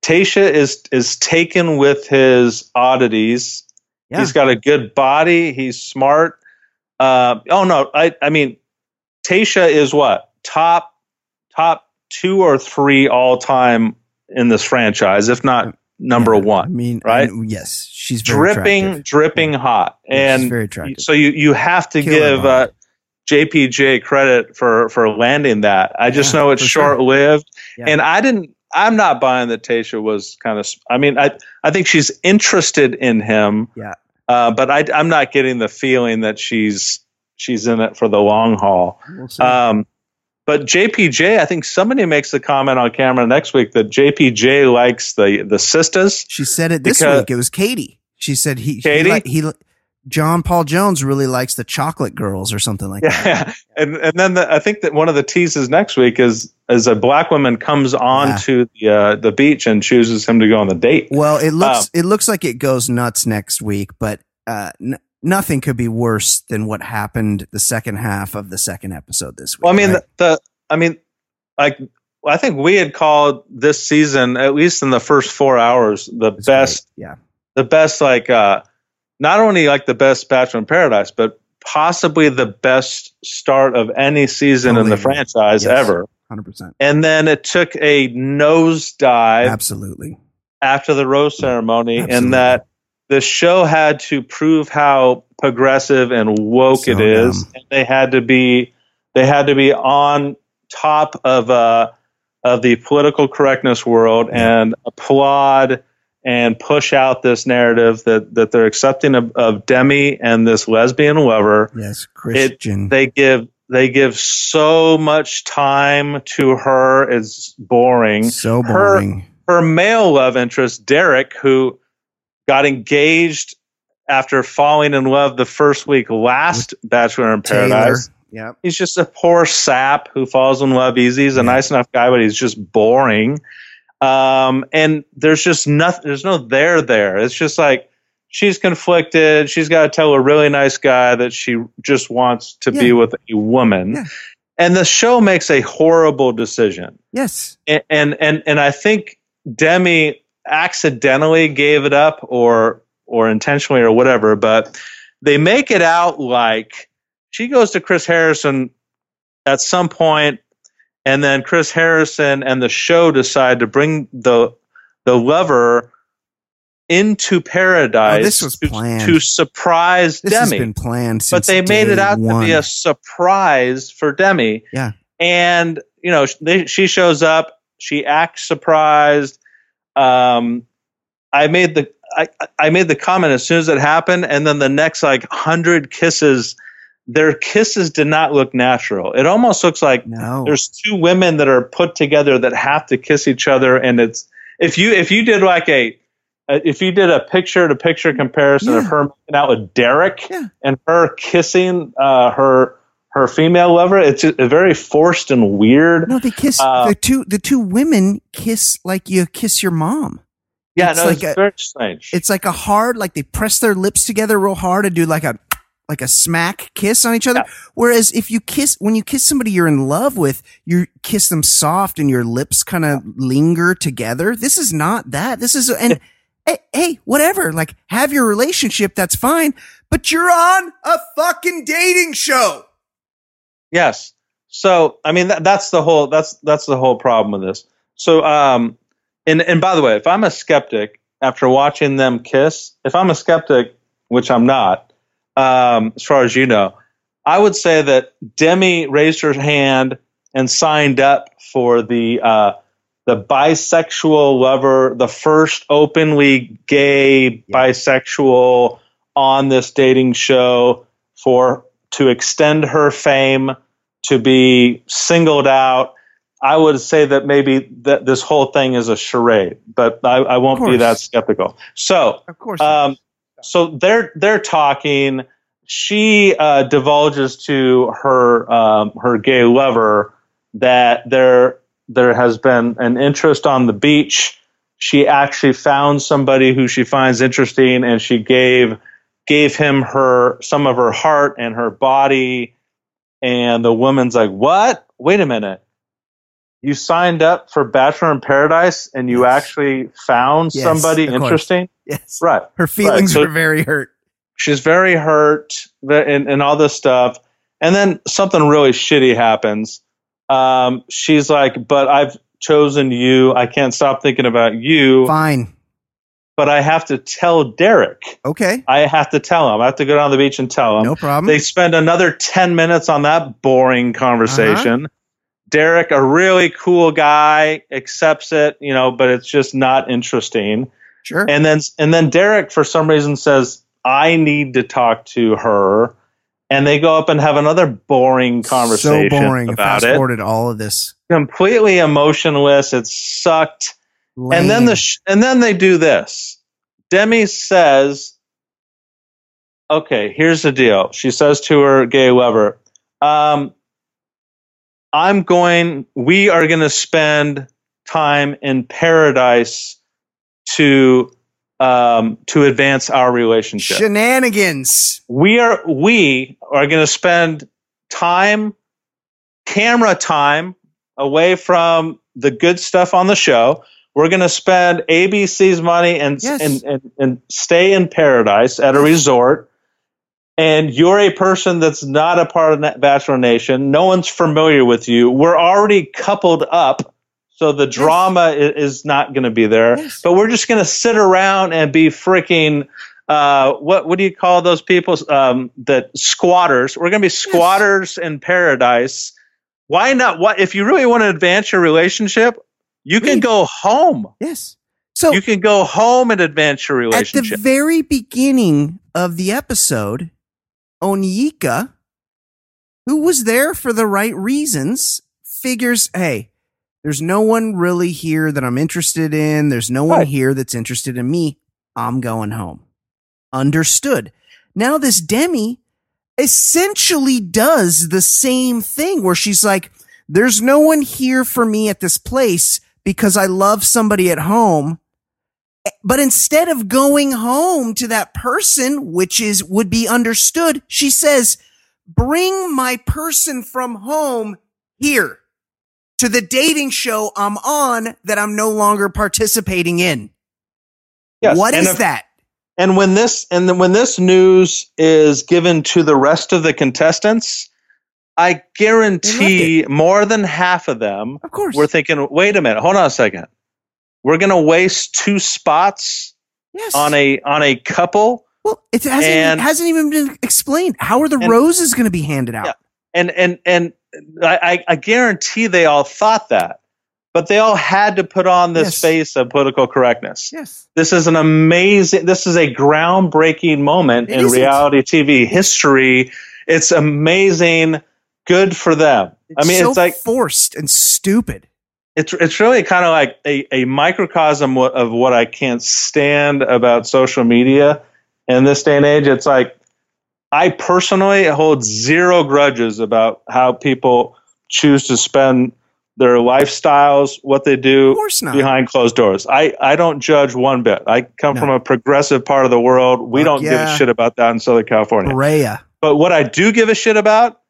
Tayshia is is taken with his oddities. Yeah. He's got a good body. He's smart. Uh, oh no, I I mean, Tayshia is what top top two or three all time in this franchise, if not number Yeah, one I mean, right? and yes, she's dripping, attractive. dripping hot, Yeah, she's and very attractive. so you you have to give uh. JPJ credit for for landing that. I just Yeah, know it's short lived, Yeah. and I didn't. I'm not buying that Tayshia was kind of. I mean, I I think she's interested in him. Yeah. Uh, but I, I'm not getting the feeling that she's she's in it for the long haul. We'll see. Um, but JPJ, I think somebody makes the comment on camera next week that JPJ likes the the sisters. she said it this week. It was Katie. She said he, Katie? he, he John Paul Jones really likes the chocolate girls or something like that. Yeah, and and then the, I think that one of the teases next week is is a black woman comes on Yeah. to the uh, the beach and chooses him to go on the date. Well, it looks Um, it looks like it goes nuts next week, but uh, n- nothing could be worse than what happened the second half of the second episode this week. Well, I mean right? the, the I mean like I think we had called this season at least in the first four hours the It's best great. Yeah, the best like uh not only like the best Bachelor in Paradise, but possibly the best start of any season in the franchise Yes. ever. hundred percent, And then it took a nosedive absolutely. after the rose ceremony, Absolutely. and that the show had to prove how progressive and woke So it is, and they had to be they had to be on top of uh of the political correctness world Yeah. and applaud and push out this narrative that that they're accepting of, of Demi and this lesbian lover. Yes, Kristian. They give they give so much time to her. It's boring so her- boring. her male love interest, Derek, who got engaged after falling in love the first week last Bachelor in Paradise. Yep. He's just a poor sap who falls in love easy. He's a Yeah. nice enough guy, but he's just boring. Um, and there's just nothing, there's no there there. It's just like she's conflicted. She's got to tell a really nice guy that she just wants to be with a woman. Yeah. And the show makes a horrible decision Yes. and and and, and I think Demi accidentally gave it up or or intentionally or whatever, but they make it out like she goes to Chris Harrison at some point, and then Chris Harrison and the show decide to bring the the lover into oh, paradise. Oh, this was to- planned. to, surprise This has Demi been planned, but they made it out one. to be a surprise for Demi. Yeah. And you know, they, she shows up. She acts surprised. Um, I made the I, I made the comment as soon as it happened, and then the next like hundred kisses, their kisses did not look natural. It almost looks like no. there's two women that are put together that have to kiss each other, and it's if you if you did like a if you did a picture to picture comparison of her making out with Derek Yeah. and her kissing uh, her her female lover, it's just very forced and weird. No, they kiss Uh, the two the two women kiss like you kiss your mom. yeah, it's no, like it's a- very strange. It's like a hard like they press their lips together real hard and do like a like a smack kiss on each other. Whereas if you kiss when you kiss somebody you're in love with, you kiss them soft and your lips kind of linger together. This is not that. This is and hey, hey, whatever. Like have your relationship, that's fine. But you're on a fucking dating show. Yes. So I mean that, that's the whole that's that's the whole problem with this. So um and and by the way, if I'm a skeptic after watching them kiss, if I'm a skeptic, which I'm not, um, as far as you know, I would say that Demi raised her hand and signed up for the uh, the bisexual lover, the first openly gay Yeah. bisexual on this dating show for to extend her fame, to be singled out. I would say that maybe that this whole thing is a charade, but I, I won't be that skeptical. So Of course. um, so they're they're talking. She uh, divulges to her um, her gay lover that there there has been an interest on the beach. She actually found somebody who she finds interesting, and she gave gave him her some of her heart and her body. And the woman's like, "What? Wait a minute." You signed up for Bachelor in Paradise and you Yes. actually found Yes, somebody course. interesting? yes. Right. Her feelings so- were very hurt. She's very hurt and, and all this stuff. And then something really shitty happens. Um, she's like, but I've chosen you. I can't stop thinking about you, Fine. But I have to tell Derek. Okay. I have to tell him. I have to go down the beach and tell him. No problem. They spend another 10 minutes on that boring conversation. Uh-huh. Derek, a really cool guy, accepts it, you know, but it's just not interesting. sure. And then and then Derek for some reason says, "I need to talk to her." And they go up and have another boring conversation so boring. about Fast it. forwarded all of this. Completely emotionless. It sucked. And then the sh- and then they do this. Demi says, "Okay, here's the deal." She says to her gay lover, um, "I'm going. We are going to spend time in paradise to um, to advance our relationship. shenanigans. we are we are going to spend time, camera time, away from the good stuff on the show." We're going to spend ABC's money and, Yes. and, and, and stay in paradise at a resort. And you're a person that's not a part of Bachelor Nation. No one's familiar with you. We're already coupled up. So the drama i- is not going to be there. Yes. But we're just going to sit around and be freaking. Uh, what what do you call those people um, that squatters? We're going to be squatters in paradise. Why not? What if you really want to advance your relationship? You can go home. Yes. So You can go home and advance your relationship. at the very beginning of the episode, Onyeka, who was there for the right reasons, figures, hey, there's no one really here that I'm interested in. There's no one Right. here that's interested in me. I'm going home. Understood. Now this Demi essentially does the same thing where she's like, there's no one here for me at this place because I love somebody at home. But instead of going home to that person, which is would be understood, she says, bring my person from home here to the dating show I'm on that I'm no longer participating in. Yes, What is if- that? And when this and then when this news is given to the rest of the contestants, I guarantee more than half of them Of course. were thinking, "Wait a minute, hold on a second. We're going to waste two spots yes. on a on a couple." well, it hasn't, and- it hasn't even been explained. How are the And- roses going to be handed out? Yeah. and and and I, I I guarantee they all thought that, but they all had to put on this Yes. face of political correctness. Yes. This is an amazing. This is a groundbreaking moment It in isn't. reality TV history. It's amazing. Good for them. I mean, so it's like forced and stupid. it's it's really kind of like a, a microcosm of what I can't stand about social media in this day and age. It's like I personally hold zero grudges about how people choose to spend their lifestyles, what they do Of course not. behind closed doors. I, I don't judge one bit. I come No. from a progressive part of the world. We Fuck don't give a shit about that in Southern California. Berea. But what I do give a shit about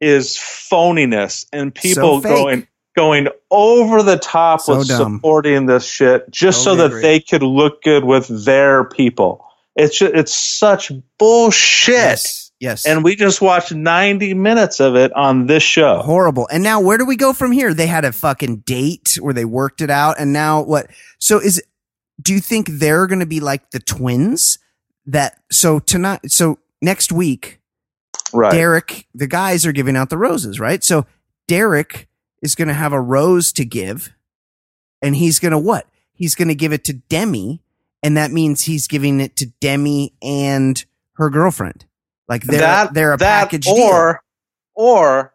is phoniness and people fake. going going over the top So with dumb. supporting this shit just oh, so that agree. they could look good with their people. It's ju- it's such bullshit. Yes. Yes. And we just watched 90 minutes of it on this show. horrible. And now where do we go from here? They had a fucking date where they worked it out, and now what? So is do you think they're going to be like the twins? That so tonight, so next week, Right. Derek, the guys are giving out the roses, right? So Derek is going to have a rose to give, and he's going to what? He's going to give it to Demi, and that means he's giving it to Demi and her girlfriend. Like they're that they're a that package deal. or or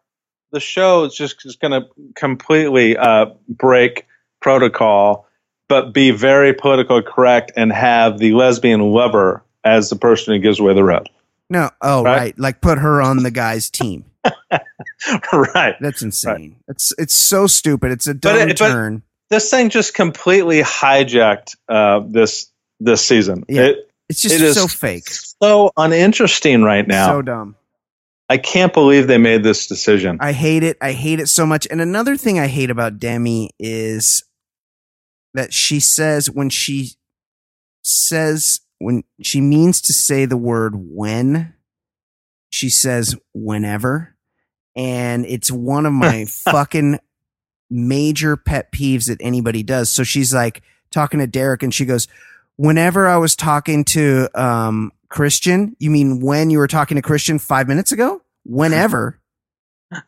the show is just, just going to completely uh, break protocol but be very politically correct and have the lesbian lover as the person who gives away the rose No, oh Right? right. like put her on the guy's team. right That's insane. It's it's so stupid. It's a dumb But it- but- turn. this thing just completely hijacked uh, this this season Yeah. it, It's just it so fake, so uninteresting right now so dumb. i can't believe they made this decision I hate it. I hate it so much. And another thing I hate about Demi is that she says when she says when she means to say the word when, she says whenever. And it's one of my fucking major pet peeves that anybody does. So she's like talking to Derek and she goes, Whenever I was talking to um Kristian, you mean when you were talking to Kristian five minutes ago? Whenever.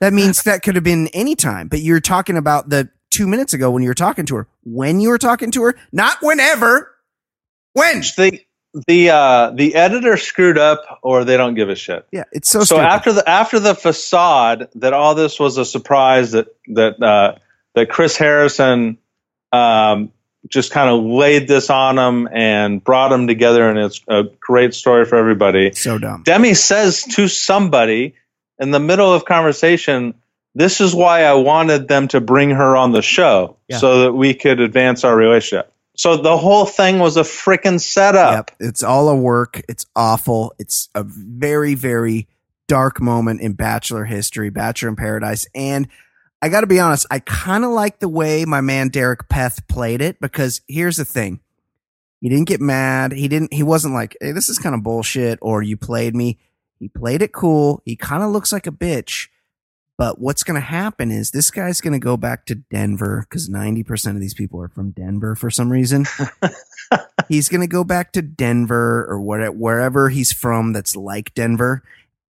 That means that could have been any time, but you're talking about the two minutes ago when you were talking to her. When you were talking to her, not whenever. When? the the uh the editor screwed up or they don't give a shit Yeah, it's so, so stupid. after the after the facade that all this was a surprise that that uh, that Chris Harrison um, just kind of laid this on them and brought them together, and it's a great story for everybody. so dumb. Demi says to somebody in the middle of conversation, "This is why I wanted them to bring her on the show Yeah. so that we could advance our relationship." So the whole thing was a freaking setup. Yep, it's all a work. It's awful. It's a very, very dark moment in Bachelor history, Bachelor in Paradise. And I got to be honest, I kind of like the way my man Derek Peth played it because here's the thing. He didn't get mad. He didn't, he wasn't like, Hey, this is kind of bullshit or you played me. He played it cool. He kind of looks like a bitch. But what's going to happen is this guy's going to go back to Denver because 90% of these people are from Denver for some reason. he's going to go back to Denver or wherever he's from that's like Denver.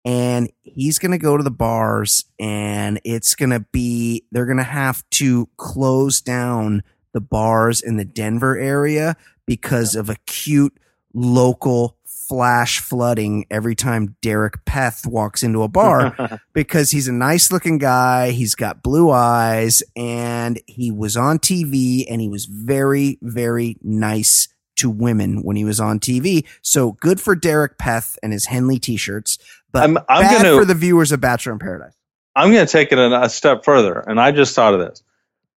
And he's going to go to the bars and it's going to be, they're going to have to close down the bars in the Denver area because of acute local flash flooding every time Derek Peth walks into a bar because he's a nice looking guy. He's got blue eyes and he was on TV and he was very, very nice to women when he was on TV. So good for Derek Peth and his Henley t-shirts, but I'm- I'm bad gonna- for the viewers of Bachelor in Paradise. I'm going to take it a, a step further, and I just thought of this.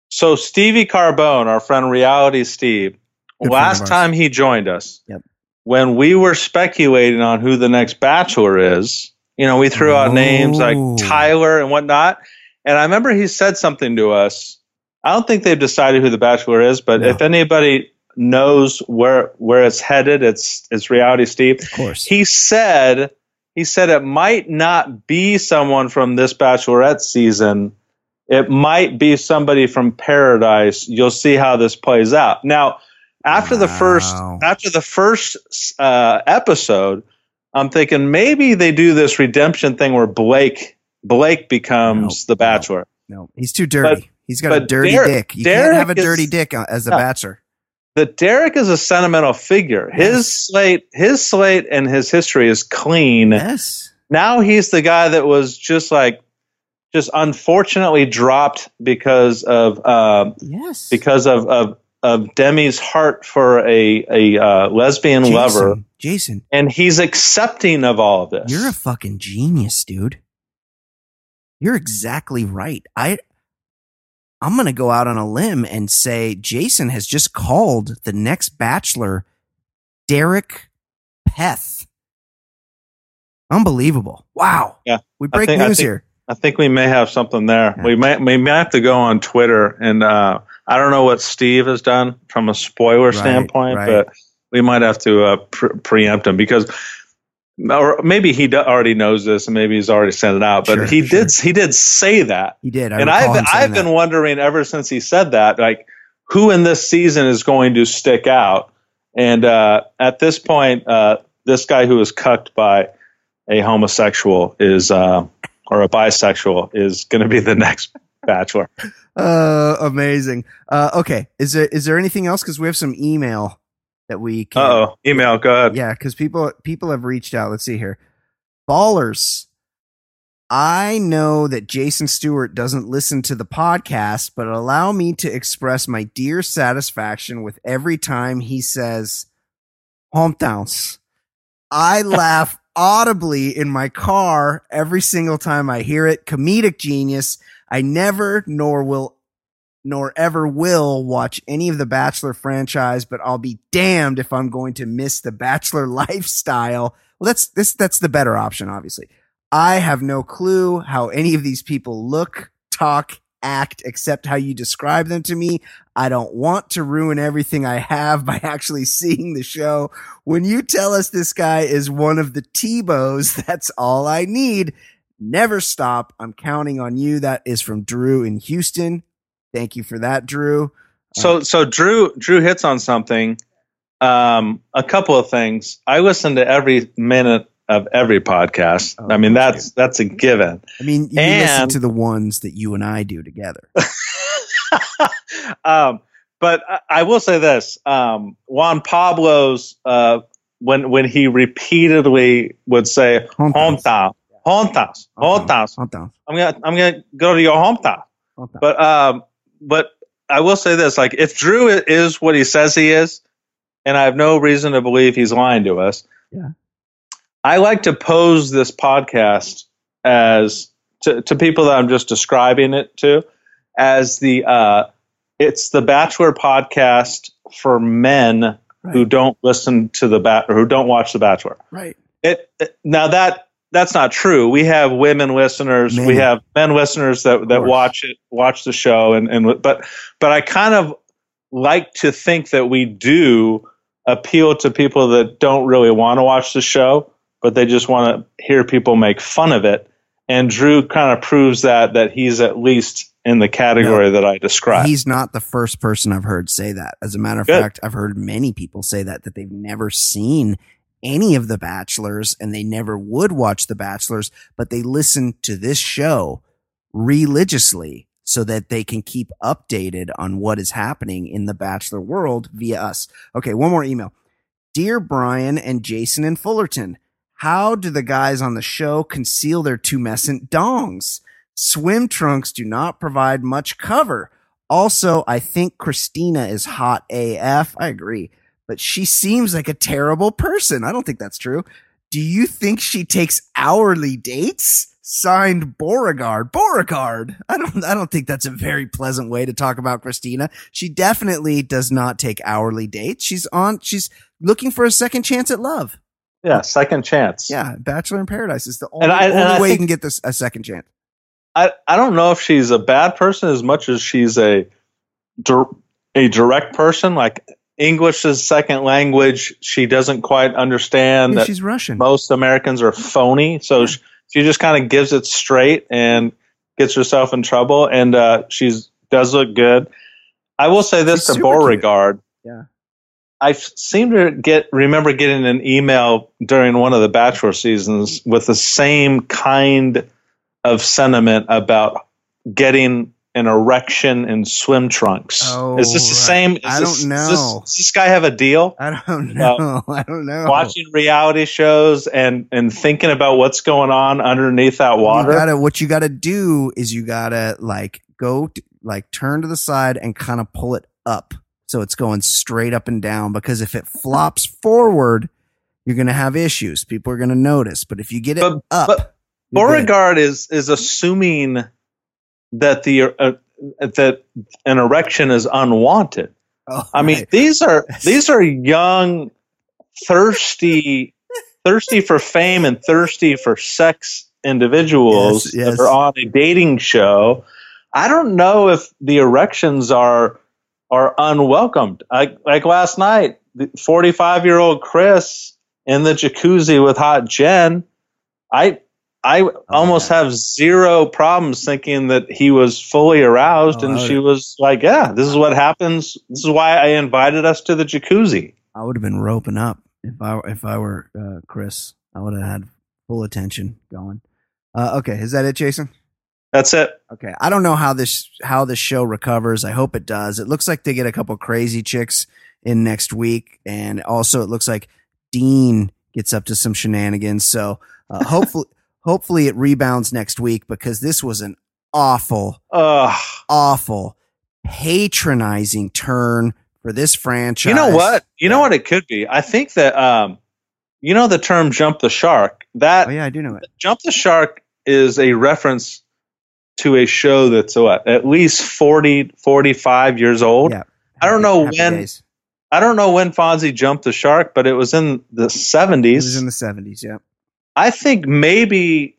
So Stevie Carbone, our friend Reality Steve, Good last time he joined us, Yep. When we were speculating on who the next Bachelor is, you know, we threw out names like. Tyler and whatnot. And I remember he said something to us. I don't think they've decided who the Bachelor is, but No. if anybody knows where where it's headed. It's it's reality, Steve. Of course. He said he said it might not be someone from this bachelorette season. It might be somebody from Paradise. You'll see how this plays out. Now, after the first after the first uh, episode, I'm thinking maybe they do this redemption thing where Blake Blake becomes No, the Bachelor. no, he's too dirty. He's got a dirty Derek- dick. You Derek can't have a is- dirty dick uh, as a No. bachelor. That Derek is a sentimental figure. His slate, his slate, and his history is clean. Yes. now he's the guy that was just like just unfortunately dropped because of uh, Yes. because of, of of Demi's heart for a a uh, lesbian Jason, lover, Jason, and he's accepting of all of this. you're a fucking genius, dude. You're exactly right. I I'm going to go out on a limb and say Jason has just called the next bachelor Derek Peth. Unbelievable. Wow. Yeah. We break think- I news think- here. I think we may have something there. Yeah. We may we may have to go on Twitter, and uh, I don't know what Steve has done from a spoiler Right, standpoint, right. but we might have to uh, pre- preempt him because. Or maybe he do- already knows this, and maybe he's already sent it out. But Sure, he sure. did. He did say that, He did. I and I've I've been that. wondering ever since he said that, like who in this season is going to stick out. And uh, at this point, uh, this guy who was cucked by a homosexual is uh, or a bisexual is going to be the next bachelor. Uh, amazing. Uh, okay. Is there is there anything else? Because we have some email that we can. Oh, email. Go ahead. Yeah, because people people have reached out. Let's see here. Ballers. I know that Jason Stewart doesn't listen to the podcast, but allow me to express my dear satisfaction with every time he says hometowns. I laugh audibly in my car every single time I hear it. Comedic genius. I never nor will nor ever will watch any of the Bachelor franchise, but I'll be damned if I'm going to miss the Bachelor lifestyle. Well, that's this that's the better option, obviously. I have no clue how any of these people look, talk, act, except how you describe them to me. I don't want to ruin everything I have by actually seeing the show. When you tell us this guy is one of the Tebows, that's all I need. Never stop. I'm counting on you. That is from Drew in Houston. Thank you for that, Drew. So so Drew Drew hits on something. Um, a couple of things. I listen to every minute of every podcast. Oh, I mean that's that's a given. I mean, you listen to the ones that you and I do together. um, but I, I will say this: um, Juan Pablo's uh, when when he repeatedly would say Hometowns. hometown, hometowns, hometowns. I'm gonna I'm gonna go to your hometown. But um, but I will say this: like, if Drew is what he says he is, and I have no reason to believe he's lying to us. Yeah. I like to pose this podcast as to, to people that I'm just describing it to as the uh, it's the Bachelor podcast for men who don't listen to the bat or who don't watch the Bachelor. Right. It, it- now that that's not true. We have women listeners. We have men listeners that, that watch it, watch the show, and and but but I kind of like to think that we do appeal to people that don't really want to watch the show, but they just want to hear people make fun of it. And Drew kind of proves that that he's at least in the category that I described. He's not the first person I've heard say that. As a matter of Good. fact, I've heard many people say that that they've never seen any of the Bachelors and they never would watch the Bachelors, but they listen to this show religiously so that they can keep updated on what is happening in the Bachelor world via us. Okay, one more email. Dear Brian and Jason and Fullerton, how do the guys on the show conceal their tumescent dongs? Swim trunks do not provide much cover. Also, I think Kristina is hot AF. I agree, but she seems like a terrible person. I don't think that's true. Do you think she takes hourly dates? Signed Beauregard. Beauregard. I don't, I don't think that's a very pleasant way to talk about Kristina. She definitely does not take hourly dates. She's on, she's looking for a second chance at love. yeah, second chance. Yeah. Bachelor in Paradise is the only, I- only way you can get this a second chance. I, I don't know if she's a bad person as much as she's a a direct person. Like English is second language. She doesn't quite understand Yeah, that she's Russian. most Americans are phony. So she, she just kind of gives it straight and gets herself in trouble. And uh, she's does look good. I will say this She's to super cute. Beauregard. Yeah. I seem to get remember getting an email during one of the Bachelor seasons with the same kind of sentiment about getting an erection in swim trunks. Oh, is this the oh, same? Is I this- don't Does this, know. does this guy have a deal? I don't uh, know. I don't know. Watching reality shows and and thinking about what's going on underneath that water. You gotta, what you gotta do is you gotta like go, like turn to the side and kind of pull it up. So it's going straight up and down because if it flops forward, you're going to have issues. People are going to notice. But if you get it But- up, but good. Beauregard is is assuming that the uh, that an erection is unwanted. Oh, I mean, right. these are these are young, thirsty, thirsty for fame and thirsty for sex individuals Yes, yes. that are on a dating show. I don't know if the erections are are unwelcomed. Like like last night, the forty five year old Chris in the jacuzzi with hot Jen. I I almost Oh, yeah. have zero problems thinking that he was fully aroused, Oh, and she was like, "Yeah, this is what happens. This is why I invited us to the jacuzzi." I would have been roping up if I if I were uh, Chris. I would have had full attention going. Uh, okay, is that it, Jason? That's it. Okay, I don't know how this how this show recovers. I hope it does. It looks like they get a couple crazy chicks in next week, and also it looks like Dean gets up to some shenanigans. So uh, hopefully, hopefully it rebounds next week because this was an awful, Ugh. awful, patronizing turn for this franchise. You know what? You know what it could be. I think that um, you know the term "jump the shark." That Oh yeah, I do know it. "jump the shark" is a reference to a show that's what at least 40, 45 years old. Yeah, I don't know Happy when- Days. I don't know when Fonzie jumped the shark, but it was in the seventies. It was in the seventies. Yeah. I think maybe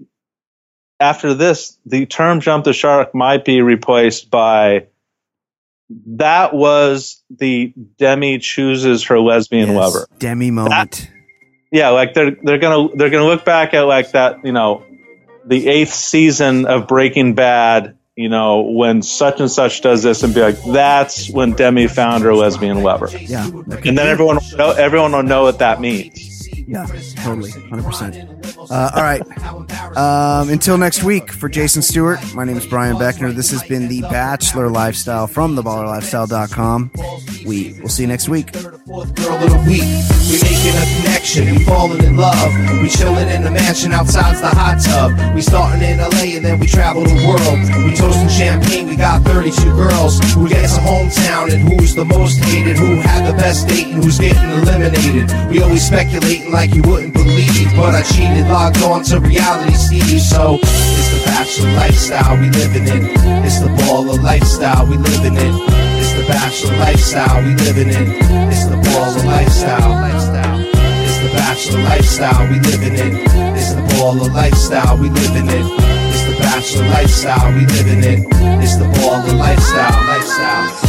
after this, the term "jump the shark" might be replaced by that was the Demi chooses her lesbian Yes, lover. Demi moment. Yeah, like they're they're gonna they're gonna look back at like that, you know, the eighth season of Breaking Bad. You know, when such and such does this, and be like, "That's when Demi found her lesbian lover," yeah. that and then everyone will know, everyone will know what that means. Yeah, totally, hundred percent. Uh, all right. Um, until next week, for Jason Stewart, my name is Brian Beckner. This has been the Bachelor Lifestyle from theballerlifestyle.com. We will see you next week. Girl of the week. We making a connection, falling in love. We chilling in the mansion the hot tub. We starting in LA and then we travel the world. We toasting champagne, we got 32 girls. Who gets a hometown and who's the most hated? Who had the best date and who's getting eliminated? We always speculating like you wouldn't believe. But I cheated, logged on to reality Steve. So it's the bachelor lifestyle we living in. It's the baller lifestyle we living in. It's the bachelor lifestyle we living in. It's the baller lifestyle. lifestyle. It's the bachelor lifestyle we living in. It's the baller lifestyle we living in. It's the bachelor lifestyle we living in. It's the baller lifestyle. Lifestyle.